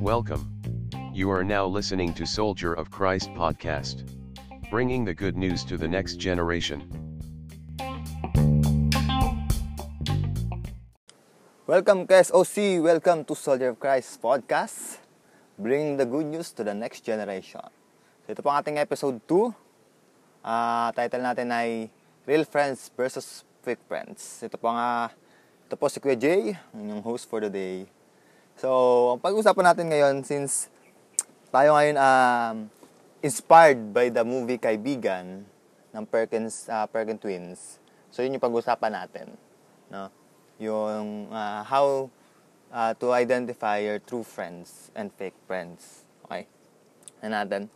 Welcome. You are now listening to Soldier of Christ podcast, bringing the good news to the next generation. Welcome ka SOC, welcome to Soldier of Christ podcast, bringing the good news to the next generation. So ito po ating episode 2. Ah, title natin ay Real Friends versus Fake Friends. Ito po nga, ito po si Kuya Jay, inyong host for the day. So, ang pag-usapan natin ngayon, since tayo ngayon um, inspired by the movie Kaibigan ng Perkins, uh, Perkins Twins. So, yun yung pag-usapan natin. No? Yung uh, how uh, to identify your true friends and fake friends. Okay? Na natin.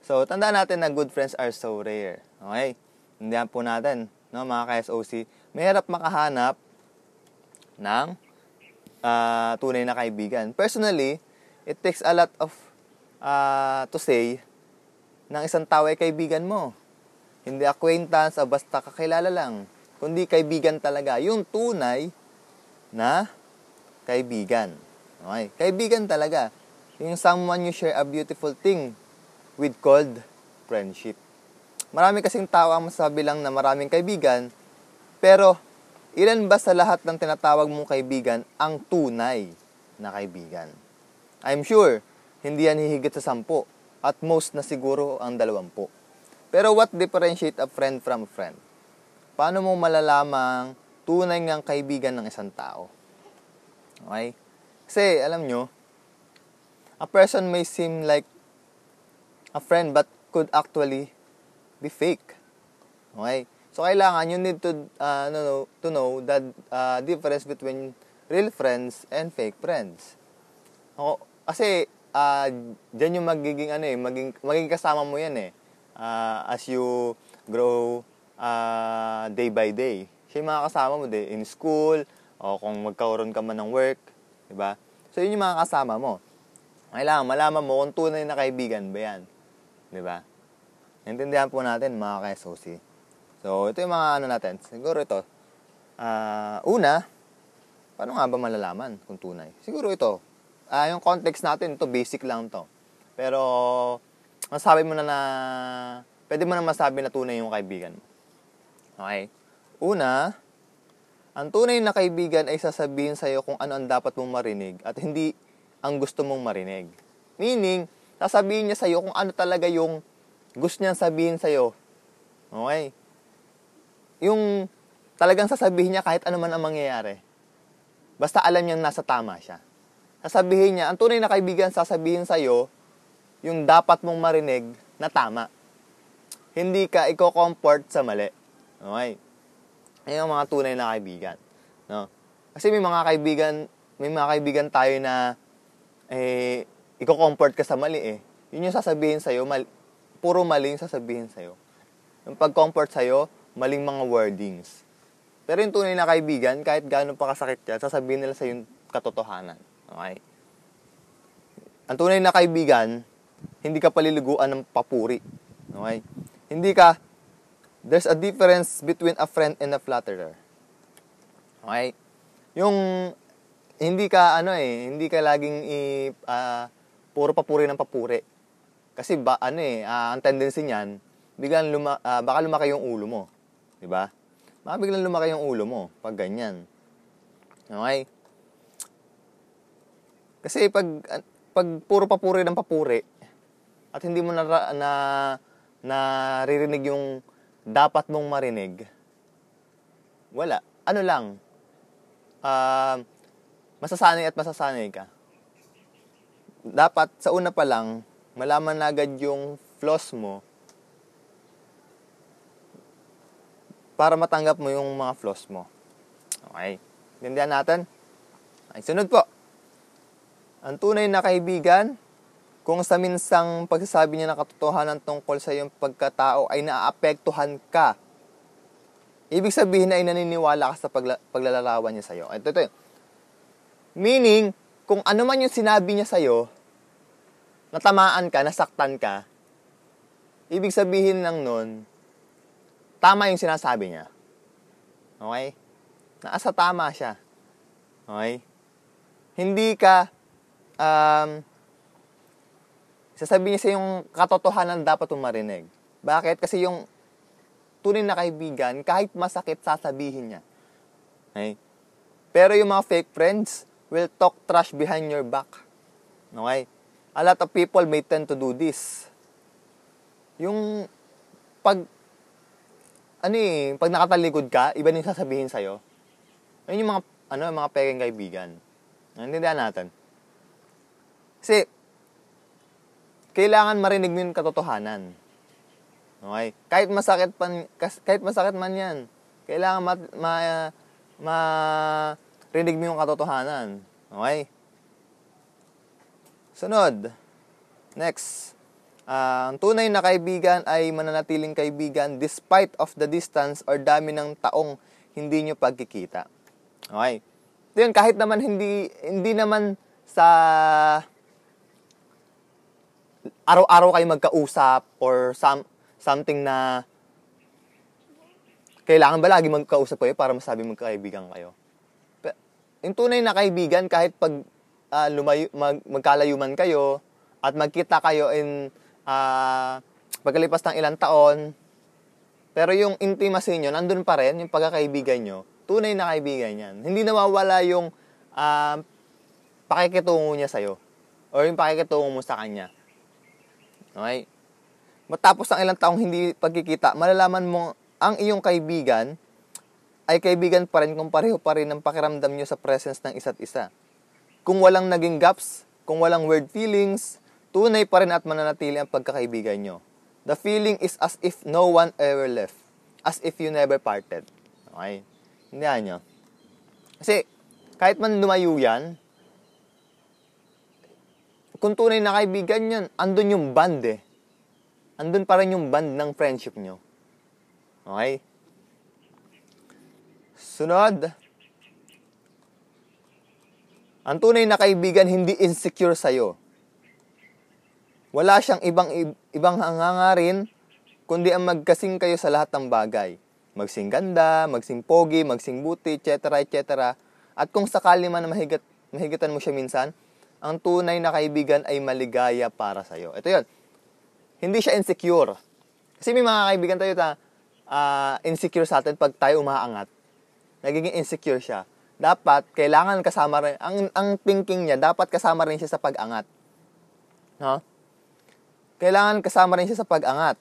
So, tandaan natin na good friends are so rare. Okay? Tindihan po natin, no, mga ka-SOC, mahirap makahanap ng uh, tunay na kaibigan. Personally, it takes a lot of uh, to say ng isang tao ay kaibigan mo. Hindi acquaintance o basta kakilala lang. Kundi kaibigan talaga. Yung tunay na kaibigan. Okay? Kaibigan talaga. Yung someone you share a beautiful thing with called friendship. Marami kasing tao ang masabi lang na maraming kaibigan, pero Ilan ba sa lahat ng tinatawag mong kaibigan ang tunay na kaibigan? I'm sure, hindi yan hihigit sa sampu. At most na siguro ang dalawampu. Pero what differentiate a friend from a friend? Paano mo malalamang tunay ngang kaibigan ng isang tao? Okay? Kasi, alam nyo, a person may seem like a friend but could actually be fake. Okay? So, kailangan you need to, uh, know, to know the uh, difference between real friends and fake friends. Ako, kasi, uh, dyan yung magiging, ano eh, maging, magiging kasama mo yan eh. Uh, as you grow uh, day by day. Siya yung mga kasama mo de, in school, o kung magkaroon ka man ng work, di ba? So, yun yung mga kasama mo. Kailangan malaman mo kung tunay na kaibigan ba yan. Di ba? Naintindihan po natin mga ka-SOC. So, ito yung mga ano natin. Siguro ito. Uh, una, paano nga ba malalaman kung tunay? Siguro ito. Uh, yung context natin, ito basic lang to. Pero, masabi mo na na, pwede mo na masabi na tunay yung kaibigan mo. Okay? Una, ang tunay na kaibigan ay sasabihin sa'yo kung ano ang dapat mong marinig at hindi ang gusto mong marinig. Meaning, sasabihin niya sa'yo kung ano talaga yung gusto niyang sabihin sa'yo. Okay? Yung talagang sasabihin niya kahit ano man ang mangyayari. Basta alam niyang nasa tama siya. Sasabihin niya, ang tunay na kaibigan sasabihin sa'yo yung dapat mong marinig na tama. Hindi ka i-comfort sa mali. Okay? Yan ang mga tunay na kaibigan. No? Kasi may mga kaibigan, may mga kaibigan tayo na eh, i-comfort ka sa mali eh. Yun yung sasabihin sa'yo, mal, puro mali yung sasabihin sa'yo. Yung pag-comfort sa'yo, maling mga wordings. Pero yung tunay na kaibigan, kahit gaano pa kasakit yan, sasabihin nila sa yung katotohanan. Okay? Ang tunay na kaibigan, hindi ka paliliguan ng papuri. Okay? Hindi ka, there's a difference between a friend and a flatterer. Okay? Yung, hindi ka, ano eh, hindi ka laging i, uh, puro papuri ng papuri. Kasi ba, ano eh, uh, ang tendency niyan, biglang luma, uh, baka lumaki yung ulo mo. 'Di ba? Mabiglang lumaki yung ulo mo pag ganyan. Okay? Kasi pag pag puro papuri ng papuri at hindi mo na na naririnig yung dapat mong marinig, wala. Ano lang, uh, masasanay at masasanay ka. Dapat sa una pa lang, malaman na agad yung flaws mo para matanggap mo yung mga flaws mo. Okay? Gandihan natin. Ay, sunod po. Ang tunay na kaibigan, kung sa minsang pagsasabi niya ng katotohanan tungkol sa iyong pagkatao ay naapektuhan ka, ibig sabihin ay naniniwala ka sa pagla- paglalarawan niya sa iyo. Ito, ito. Meaning, kung ano man yung sinabi niya sa iyo, natamaan ka, nasaktan ka, ibig sabihin lang nun, tama yung sinasabi niya. Okay? Nasa tama siya. Okay? Hindi ka, um, sasabihin niya sa yung katotohanan dapat mong marinig. Bakit? Kasi yung tunay na kaibigan, kahit masakit, sasabihin niya. Okay? Pero yung mga fake friends will talk trash behind your back. Okay? A lot of people may tend to do this. Yung pag ano eh, pag nakatalikod ka, iba din sasabihin sa'yo. Ayun yung mga, ano, mga peking kaibigan. Naintindihan natin. Kasi, kailangan marinig mo yung katotohanan. Okay? Kahit masakit pan, kahit masakit man 'yan, kailangan ma, ma, ma rinig mo yung katotohanan. Okay? Sunod. Next. Uh, ang tunay na kaibigan ay mananatiling kaibigan despite of the distance or dami ng taong hindi nyo pagkikita. Okay? Yun, kahit naman hindi, hindi naman sa araw-araw kayo magkausap or some, something na kailangan ba lagi magkausap kayo para masabi magkaibigan kayo? Yung tunay na kaibigan, kahit pag uh, lumayo, mag, magkalayuman kayo at magkita kayo in uh, pagkalipas ng ilang taon, pero yung intimacy nyo, nandun pa rin, yung pagkakaibigan nyo, tunay na kaibigan yan. Hindi nawawala yung uh, pakikitungo niya sa'yo. Or yung pakikitungo mo sa kanya. Okay? Matapos ng ilang taong hindi pagkikita, malalaman mo ang iyong kaibigan ay kaibigan pa rin kung pareho pa rin ang pakiramdam nyo sa presence ng isa't isa. Kung walang naging gaps, kung walang weird feelings, tunay pa rin at mananatili ang pagkakaibigan nyo. The feeling is as if no one ever left. As if you never parted. Okay? Hindi nyo. Kasi, kahit man lumayo yan, kung tunay na kaibigan yan, andun yung band eh. Andun pa rin yung band ng friendship nyo. Okay? Sunod. Ang tunay na kaibigan hindi insecure sa'yo. Wala siyang ibang ibang hangangarin kundi ang magkasing kayo sa lahat ng bagay. Magsing ganda, magsing pogi, magsing buti, etc. etc. At kung sakali man mahigat, mahigatan mo siya minsan, ang tunay na kaibigan ay maligaya para sa iyo. Ito 'yon. Hindi siya insecure. Kasi may mga kaibigan tayo na uh, insecure sa atin pag tayo umaangat. Nagiging insecure siya. Dapat, kailangan kasama rin, ang, ang thinking niya, dapat kasama rin siya sa pag-angat. No? Kailangan kasama rin siya sa pag-angat.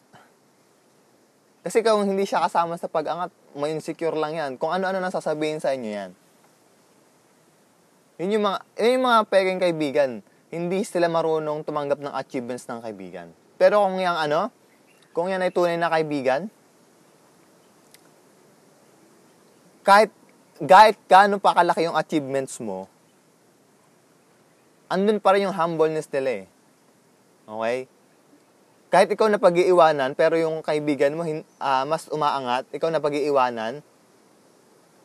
Kasi kung hindi siya kasama sa pag-angat, may insecure lang yan. Kung ano-ano nang sasabihin sa inyo yan. Yun yung mga, yun yung mga peking kaibigan. Hindi sila marunong tumanggap ng achievements ng kaibigan. Pero kung yung ano, kung yan ay tunay na kaibigan, kahit, kahit gaano pa kalaki yung achievements mo, andun pa rin yung humbleness nila eh. Okay? Kahit ikaw na pag-iiwanan, pero yung kaibigan mo uh, mas umaangat, ikaw na pag-iiwanan,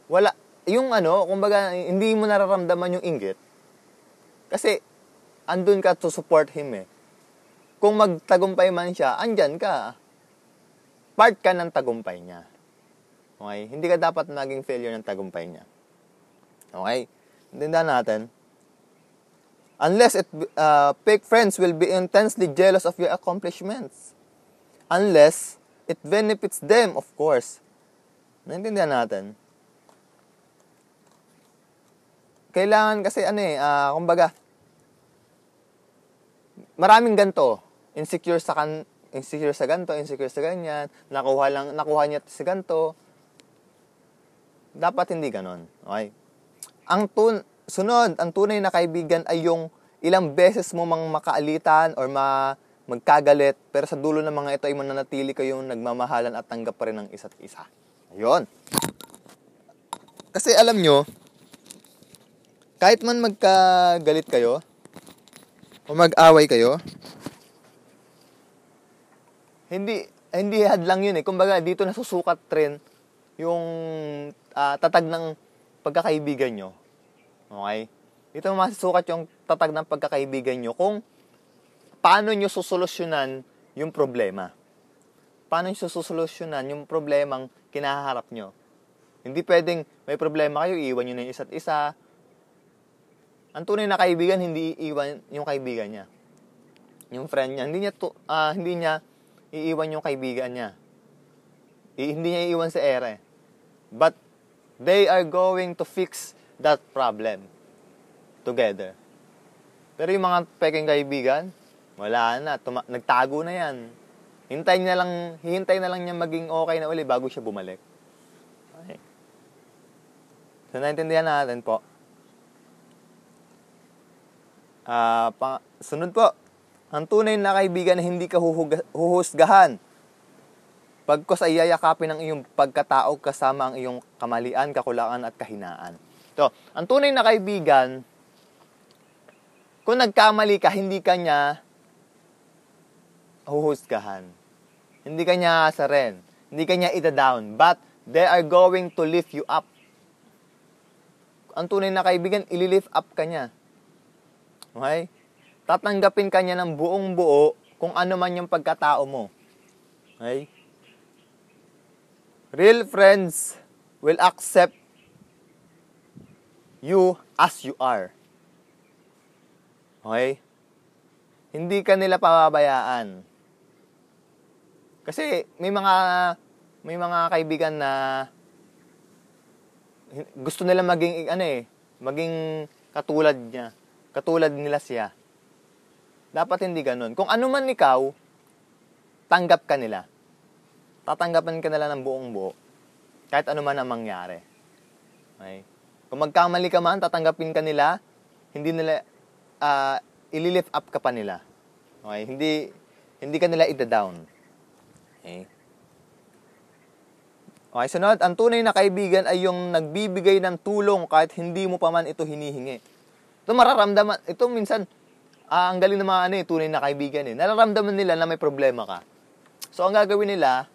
wala, yung ano, kumbaga, hindi mo nararamdaman yung inggit. Kasi, andun ka to support him eh. Kung magtagumpay man siya, andyan ka. Part ka ng tagumpay niya. Okay? Hindi ka dapat naging failure ng tagumpay niya. Okay? Tindahan natin. Unless it, uh, fake friends will be intensely jealous of your accomplishments. Unless it benefits them, of course. Naintindihan natin. Kailangan kasi ano eh, uh, kumbaga, maraming ganto. Insecure sa kan insecure sa ganto, insecure sa ganyan, nakuha lang nakuha niya sa ganto. Dapat hindi ganon. Okay? Ang tun Sunod, ang tunay na kaibigan ay yung ilang beses mo mang makaalitan or ma magkagalit, pero sa dulo ng mga ito ay mananatili kayong nagmamahalan at tanggap pa rin ng isa't isa. Ayun. Kasi alam nyo, kahit man magkagalit kayo, o mag-away kayo, hindi hindi hadlang yun eh. Kumbaga, dito nasusukat rin yung uh, tatag ng pagkakaibigan nyo. Okay? Dito masusukat yung tatag ng pagkakaibigan nyo kung paano nyo susolusyonan yung problema. Paano nyo susolusyonan yung problemang kinaharap nyo. Hindi pwedeng may problema kayo, iwan nyo na yung isa't isa. Ang tunay na kaibigan, hindi iiwan yung kaibigan niya. Yung friend niya, hindi niya, to, uh, hindi niya iiwan yung kaibigan niya. I, hindi niya iiwan si Ere. But, they are going to fix that problem together. Pero yung mga peking kaibigan, wala na, tuma- nagtago na yan. Hintay na lang, hihintay na lang niya maging okay na uli bago siya bumalik. Okay. So, naintindihan natin po. Ah, uh, pa- sunod po. Ang tunay na kaibigan na hindi ka huhuga- huhusgahan. Pagkos ay yayakapin ang iyong pagkatao kasama ang iyong kamalian, kakulangan at kahinaan. So, ang tunay na kaibigan, kung nagkamali ka, hindi ka niya huhusgahan. Hindi ka niya asarin. Hindi ka niya ida-down. But, they are going to lift you up. Ang tunay na kaibigan, ililift up ka niya. Okay? Tatanggapin ka niya ng buong buo kung ano man yung pagkatao mo. Okay? Real friends will accept you as you are. Okay? Hindi ka nila pababayaan. Kasi may mga may mga kaibigan na gusto nila maging ano eh, maging katulad niya. Katulad nila siya. Dapat hindi ganun. Kung ano man ikaw, tanggap ka nila. Tatanggapan ka nila ng buong buo. Kahit ano man ang mangyari. Okay? Kung magkamali ka man, tatanggapin ka nila, hindi nila, uh, ililift up ka pa nila. Okay? Hindi, hindi ka nila ida-down. Okay? Okay, sunod, ang tunay na kaibigan ay yung nagbibigay ng tulong kahit hindi mo pa man ito hinihingi. Ito mararamdaman, ito minsan, ah, ang galing ng mga ano eh, tunay na kaibigan eh. Nararamdaman nila na may problema ka. So, ang gagawin nila,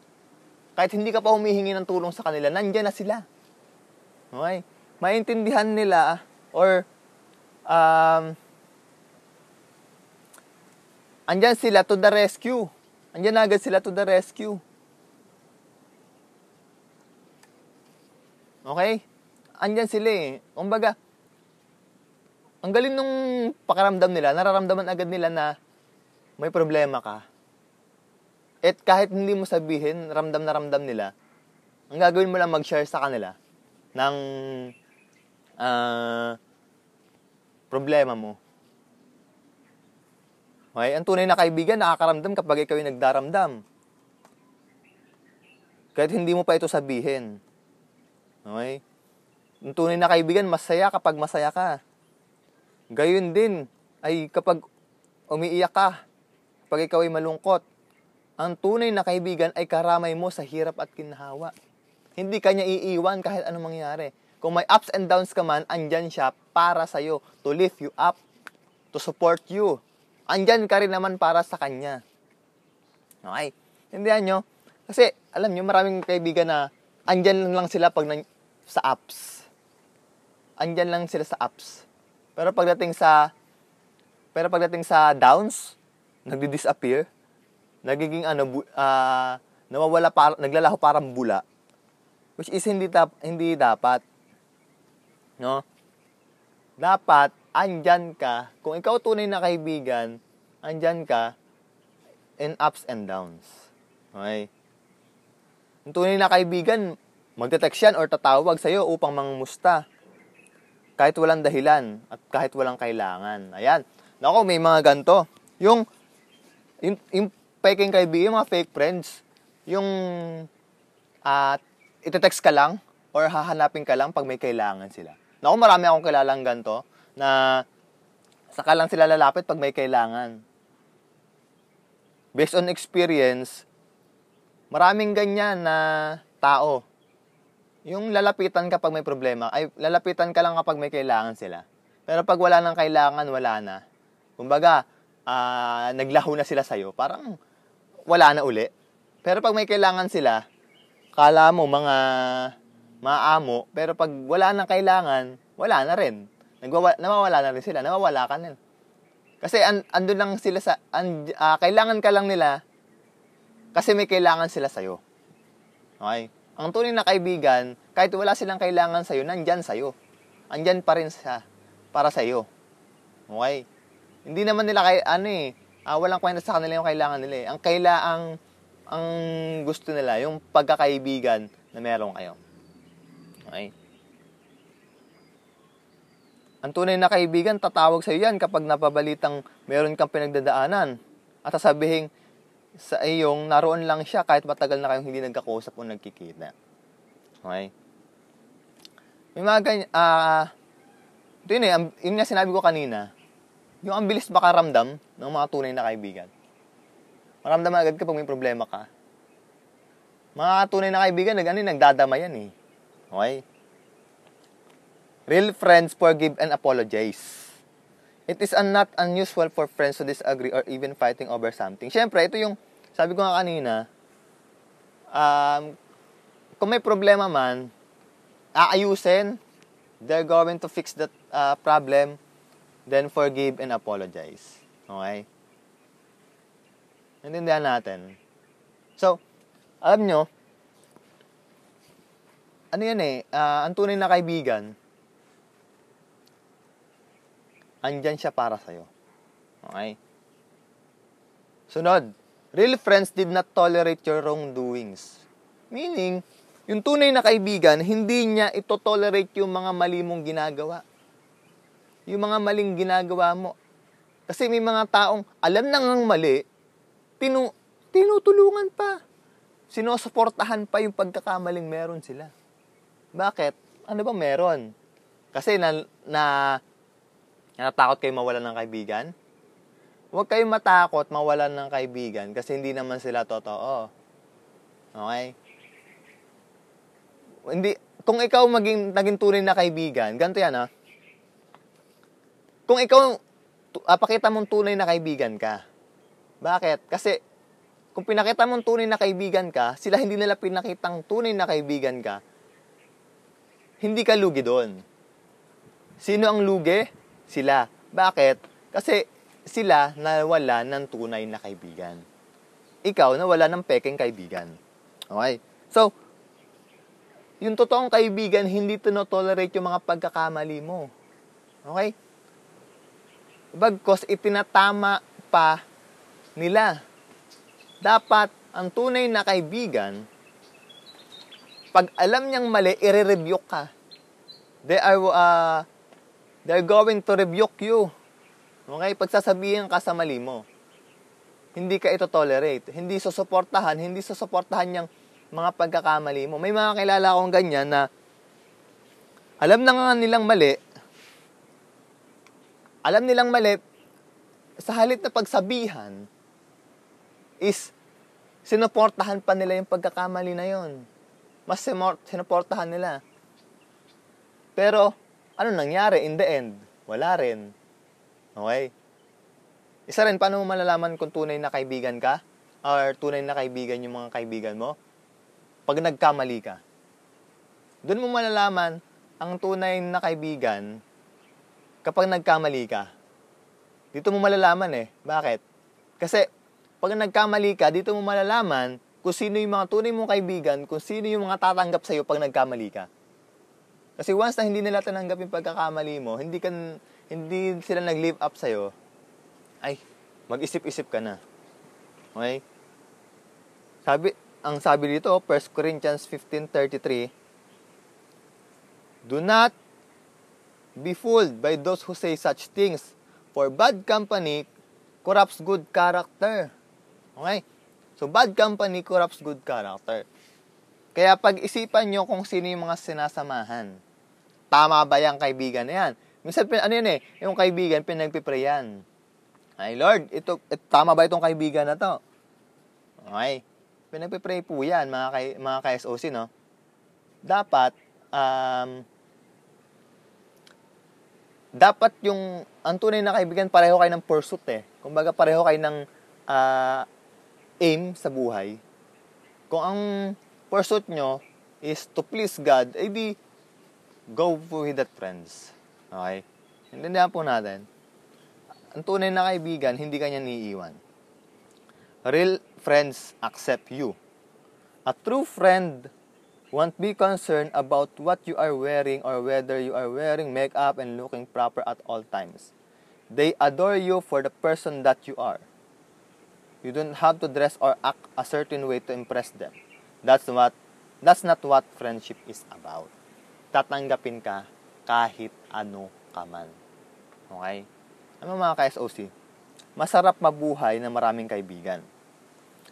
kahit hindi ka pa humihingi ng tulong sa kanila, nandyan na sila. Okay? Maintindihan nila or um, andyan sila to the rescue. Andyan agad sila to the rescue. Okay? Andyan sila eh. Kumbaga, ang galing nung pakaramdam nila, nararamdaman agad nila na may problema ka. At kahit hindi mo sabihin, ramdam na ramdam nila, ang gagawin mo lang mag-share sa kanila ng uh, problema mo. Okay? Ang tunay na kaibigan, nakakaramdam kapag ikaw yung nagdaramdam. Kahit hindi mo pa ito sabihin. Okay? Ang tunay na kaibigan, masaya kapag masaya ka. Gayun din ay kapag umiiyak ka, kapag ikaw ay malungkot, ang tunay na kaibigan ay karamay mo sa hirap at kinhawa. Hindi kanya iiwan kahit anong mangyari. Kung may ups and downs ka man, andyan siya para sa'yo, to lift you up, to support you. Andyan ka rin naman para sa kanya. Okay? Hindihan nyo? Kasi, alam nyo, maraming kaibigan na andyan lang sila pag na, sa apps. Andyan lang sila sa apps. Pero pagdating sa pero pagdating sa downs, nagdi-disappear. Nagiging ano uh, nawawala para naglalaho parang bula. Which is hindi tap, hindi dapat. No? Dapat andyan ka. Kung ikaw tunay na kaibigan, andyan ka in ups and downs. Okay? Ang tunay na kaibigan, magte-text yan or tatawag sa'yo upang mangumusta. Kahit walang dahilan at kahit walang kailangan. Ayan. Nako, may mga ganto. Yung, yung, yung peking kaibigan, mga fake friends, yung at uh, ite-text ka lang or hahanapin ka lang pag may kailangan sila. Nako, marami akong kilalang ganto na saka lang sila lalapit pag may kailangan. Based on experience, maraming ganyan na tao yung lalapitan kapag may problema, ay lalapitan ka lang kapag may kailangan sila. Pero pag wala nang kailangan, wala na. Kumbaga, uh, naglaho na sila sa'yo, parang wala na uli. Pero pag may kailangan sila, kala mo mga maamo, pero pag wala nang kailangan, wala na rin. Nagwawa, nawawala na rin sila, nawawala ka na. Kasi an, andun lang sila sa, an, uh, kailangan ka lang nila, kasi may kailangan sila sa'yo. Okay? Ang tunay na kaibigan, kahit wala silang kailangan sa'yo, nandyan sa'yo. Andyan pa rin siya para sa'yo. Okay? Hindi naman nila kay ano eh, ah, walang kwenta sa kanila yung kailangan nila eh. Ang kailangan ang gusto nila yung pagkakaibigan na meron kayo. Okay? Ang tunay na kaibigan, tatawag sa iyo yan kapag napabalitang meron kang pinagdadaanan. At sasabihin sa iyong naroon lang siya kahit matagal na kayong hindi nagkakausap o nagkikita. Okay? May mga ganyan, ah, uh, yun eh, yun nga sinabi ko kanina, yung ang bilis makaramdam ng mga tunay na kaibigan. Maramdam agad kapag may problema ka. Mga tunay na kaibigan, nag, ano, nagdadama yan eh. Okay? Real friends forgive and apologize. It is not unusual for friends to disagree or even fighting over something. Siyempre, ito yung, sabi ko nga kanina, um, kung may problema man, aayusin, they're going to fix that uh, problem, then forgive and apologize. Okay? Naintindihan natin. So, alam nyo, ano yan eh, uh, ang tunay na kaibigan, andyan siya para sa'yo. Okay? Sunod, real friends did not tolerate your wrongdoings. Meaning, yung tunay na kaibigan, hindi niya ito tolerate yung mga mali mong ginagawa. Yung mga maling ginagawa mo. Kasi may mga taong alam na ngang mali, tinu tinutulungan pa. Sinusuportahan pa yung pagkakamaling meron sila. Bakit? Ano ba meron? Kasi na, na natakot kayo mawalan ng kaibigan? Huwag kayong matakot mawalan ng kaibigan kasi hindi naman sila totoo. Okay? Hindi, kung ikaw maging, naging tunay na kaibigan, ganito yan ha. Kung ikaw, uh, pakita mong tunay na kaibigan ka, bakit? Kasi, kung pinakita mong tunay na kaibigan ka, sila hindi nila pinakitang tunay na kaibigan ka, hindi ka lugi doon. Sino ang lugi? Sila. Bakit? Kasi sila nawala ng tunay na kaibigan. Ikaw nawala ng peking kaibigan. Okay? So, yung totoong kaibigan, hindi tinotolerate yung mga pagkakamali mo. Okay? Bagkos itinatama pa nila. Dapat ang tunay na kaibigan, pag alam niyang mali, i-rebuke ka. They are, uh, they're going to rebuke you. Okay? Pagsasabihin ka sa mali mo. Hindi ka ito tolerate. Hindi susuportahan, hindi susuportahan niyang mga pagkakamali mo. May mga kilala akong ganyan na alam na nga nilang mali, alam nilang mali, sa halip na pagsabihan, is sinuportahan pa nila yung pagkakamali na yon. Mas sinuportahan nila. Pero, ano nangyari in the end? Wala rin. Okay? Isa rin, paano mo malalaman kung tunay na kaibigan ka? Or tunay na kaibigan yung mga kaibigan mo? Pag nagkamali ka. Doon mo malalaman ang tunay na kaibigan kapag nagkamali ka. Dito mo malalaman eh. Bakit? Kasi pag nagkamali ka, dito mo malalaman kung sino yung mga tunay mong kaibigan, kung sino yung mga tatanggap sa'yo pag nagkamali ka. Kasi once na hindi nila tananggap yung pagkakamali mo, hindi, kan, hindi sila nag-live up sa'yo, ay, mag-isip-isip ka na. Okay? Sabi, ang sabi dito, 1 Corinthians 15.33, Do not be fooled by those who say such things, for bad company corrupts good character. Okay? So, bad company corrupts good character. Kaya pag-isipan nyo kung sino yung mga sinasamahan. Tama ba yung kaibigan na yan? Minsan, ano yan eh, yung kaibigan, pinagpipray yan. Ay, Lord, ito, ito, tama ba itong kaibigan na to? Okay. Pinagpipray po yan, mga, kay, mga ka-SOC, no? Dapat, um, dapat yung, ang tunay na kaibigan, pareho kayo ng pursuit eh. Kumbaga, pareho kayo ng uh, aim sa buhay, kung ang pursuit nyo is to please God, eh di, go with that friends. Okay? Intindihan po natin. Ang tunay na kaibigan, hindi kanya niiwan. Real friends accept you. A true friend won't be concerned about what you are wearing or whether you are wearing makeup and looking proper at all times. They adore you for the person that you are. You don't have to dress or act a certain way to impress them. That's what that's not what friendship is about. Tatanggapin ka kahit ano ka man. Okay? Ano mga ka-SOC? Masarap mabuhay na maraming kaibigan.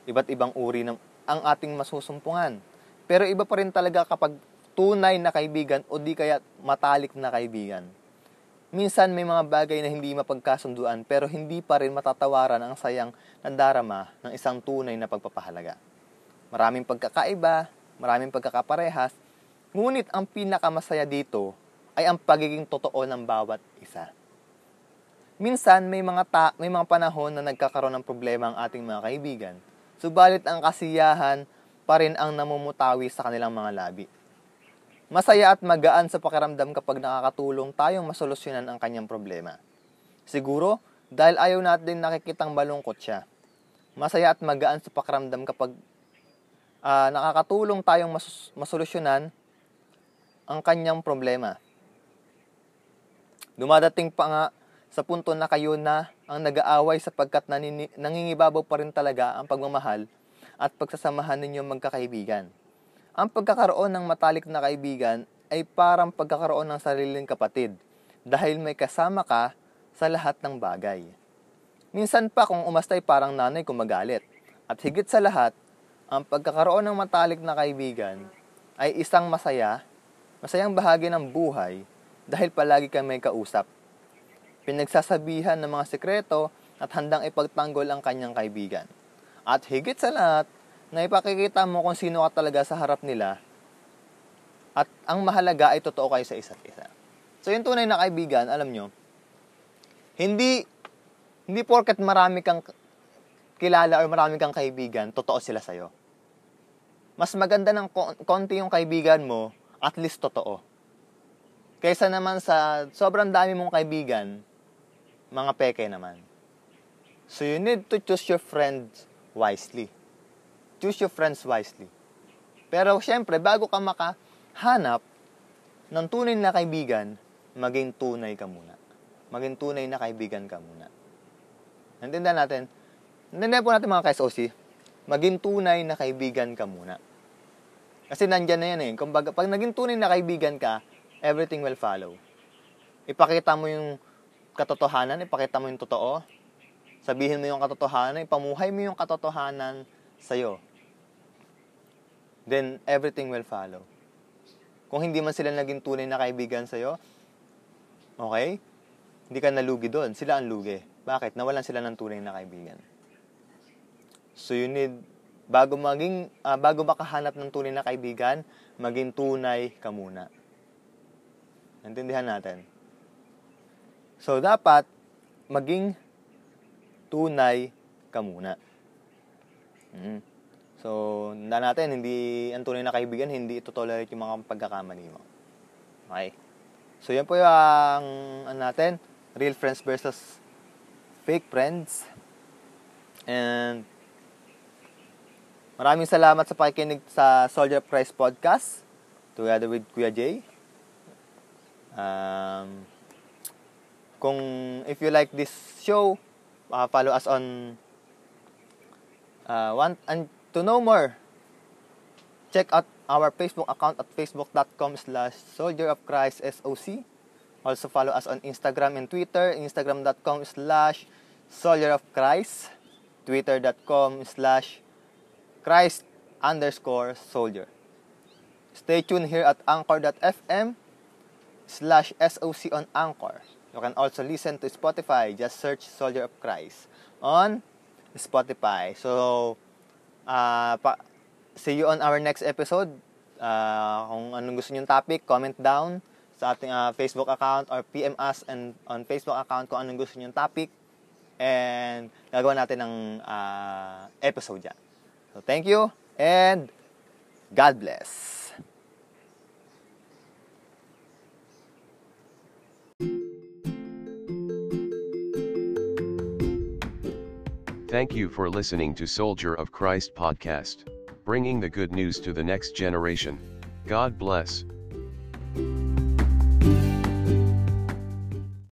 Iba't ibang uri ng ang ating masusumpungan. Pero iba pa rin talaga kapag tunay na kaibigan o di kaya matalik na kaibigan. Minsan may mga bagay na hindi mapagkasunduan pero hindi pa rin matatawaran ang sayang nandarama ng isang tunay na pagpapahalaga. Maraming pagkakaiba, maraming pagkakaparehas, ngunit ang pinakamasaya dito ay ang pagiging totoo ng bawat isa. Minsan may mga ta- may mga panahon na nagkakaroon ng problema ang ating mga kaibigan, subalit ang kasiyahan pa rin ang namumutawi sa kanilang mga labi. Masaya at magaan sa pakiramdam kapag nakakatulong tayong masolusyonan ang kanyang problema. Siguro, dahil ayaw natin nakikitang malungkot siya. Masaya at magaan sa pakiramdam kapag uh, nakakatulong tayong mas- masolusyonan ang kanyang problema. Dumadating pa nga sa punto na kayo na ang nag-aaway sapagkat nanini- nangingibabaw pa rin talaga ang pagmamahal at pagsasamahan ninyo magkakaibigan. Ang pagkakaroon ng matalik na kaibigan ay parang pagkakaroon ng sariling kapatid dahil may kasama ka sa lahat ng bagay. Minsan pa kung umastay parang nanay kung magalit. At higit sa lahat, ang pagkakaroon ng matalik na kaibigan ay isang masaya, masayang bahagi ng buhay dahil palagi ka may kausap. Pinagsasabihan ng mga sekreto at handang ipagtanggol ang kanyang kaibigan. At higit sa lahat, na ipakikita mo kung sino ka talaga sa harap nila at ang mahalaga ay totoo kayo sa isa't isa. So yung tunay na kaibigan, alam nyo, hindi hindi porket marami kang kilala or marami kang kaibigan, totoo sila sa'yo. Mas maganda ng konti yung kaibigan mo, at least totoo. Kaysa naman sa sobrang dami mong kaibigan, mga peke naman. So you need to choose your friends wisely choose your friends wisely. Pero syempre, bago ka makahanap ng tunay na kaibigan, maging tunay ka muna. Maging tunay na kaibigan ka muna. Naintindihan natin? Naintindihan po natin mga ka-SOC, maging tunay na kaibigan ka muna. Kasi nandyan na yan eh. Kumbaga, pag naging tunay na kaibigan ka, everything will follow. Ipakita mo yung katotohanan, ipakita mo yung totoo, sabihin mo yung katotohanan, ipamuhay mo yung katotohanan sa'yo then everything will follow. Kung hindi man sila naging tunay na kaibigan sa'yo, okay, hindi ka nalugi doon. Sila ang lugi. Bakit? Nawalan sila ng tunay na kaibigan. So you need, bago maging, uh, bago makahanap ng tunay na kaibigan, maging tunay ka muna. Naintindihan natin? So dapat, maging tunay ka muna. Mm. So, na natin, hindi, ang tunay na kaibigan, hindi ito tolerate yung mga pagkakamali mo. Okay? So, yan po yung, ano natin, real friends versus fake friends. And, maraming salamat sa pakikinig sa Soldier of Christ podcast together with Kuya Jay. Um, kung if you like this show, uh, follow us on uh, one and to know more, check out our Facebook account at facebook.com slash soldier of Christ SOC. Also follow us on Instagram and Twitter, instagram.com slash soldier of Christ, twitter.com slash Christ underscore soldier. Stay tuned here at anchor.fm slash SOC on Anchor. You can also listen to Spotify. Just search Soldier of Christ on Spotify. So, Uh, pa, see you on our next episode. Uh, kung anong gusto niyo topic, comment down sa ating uh, Facebook account or PM us and on Facebook account kung anong gusto niyo topic. And gagawa natin ng uh, episode dyan. So, thank you and God bless. Thank you for listening to Soldier of Christ podcast, bringing the good news to the next generation. God bless.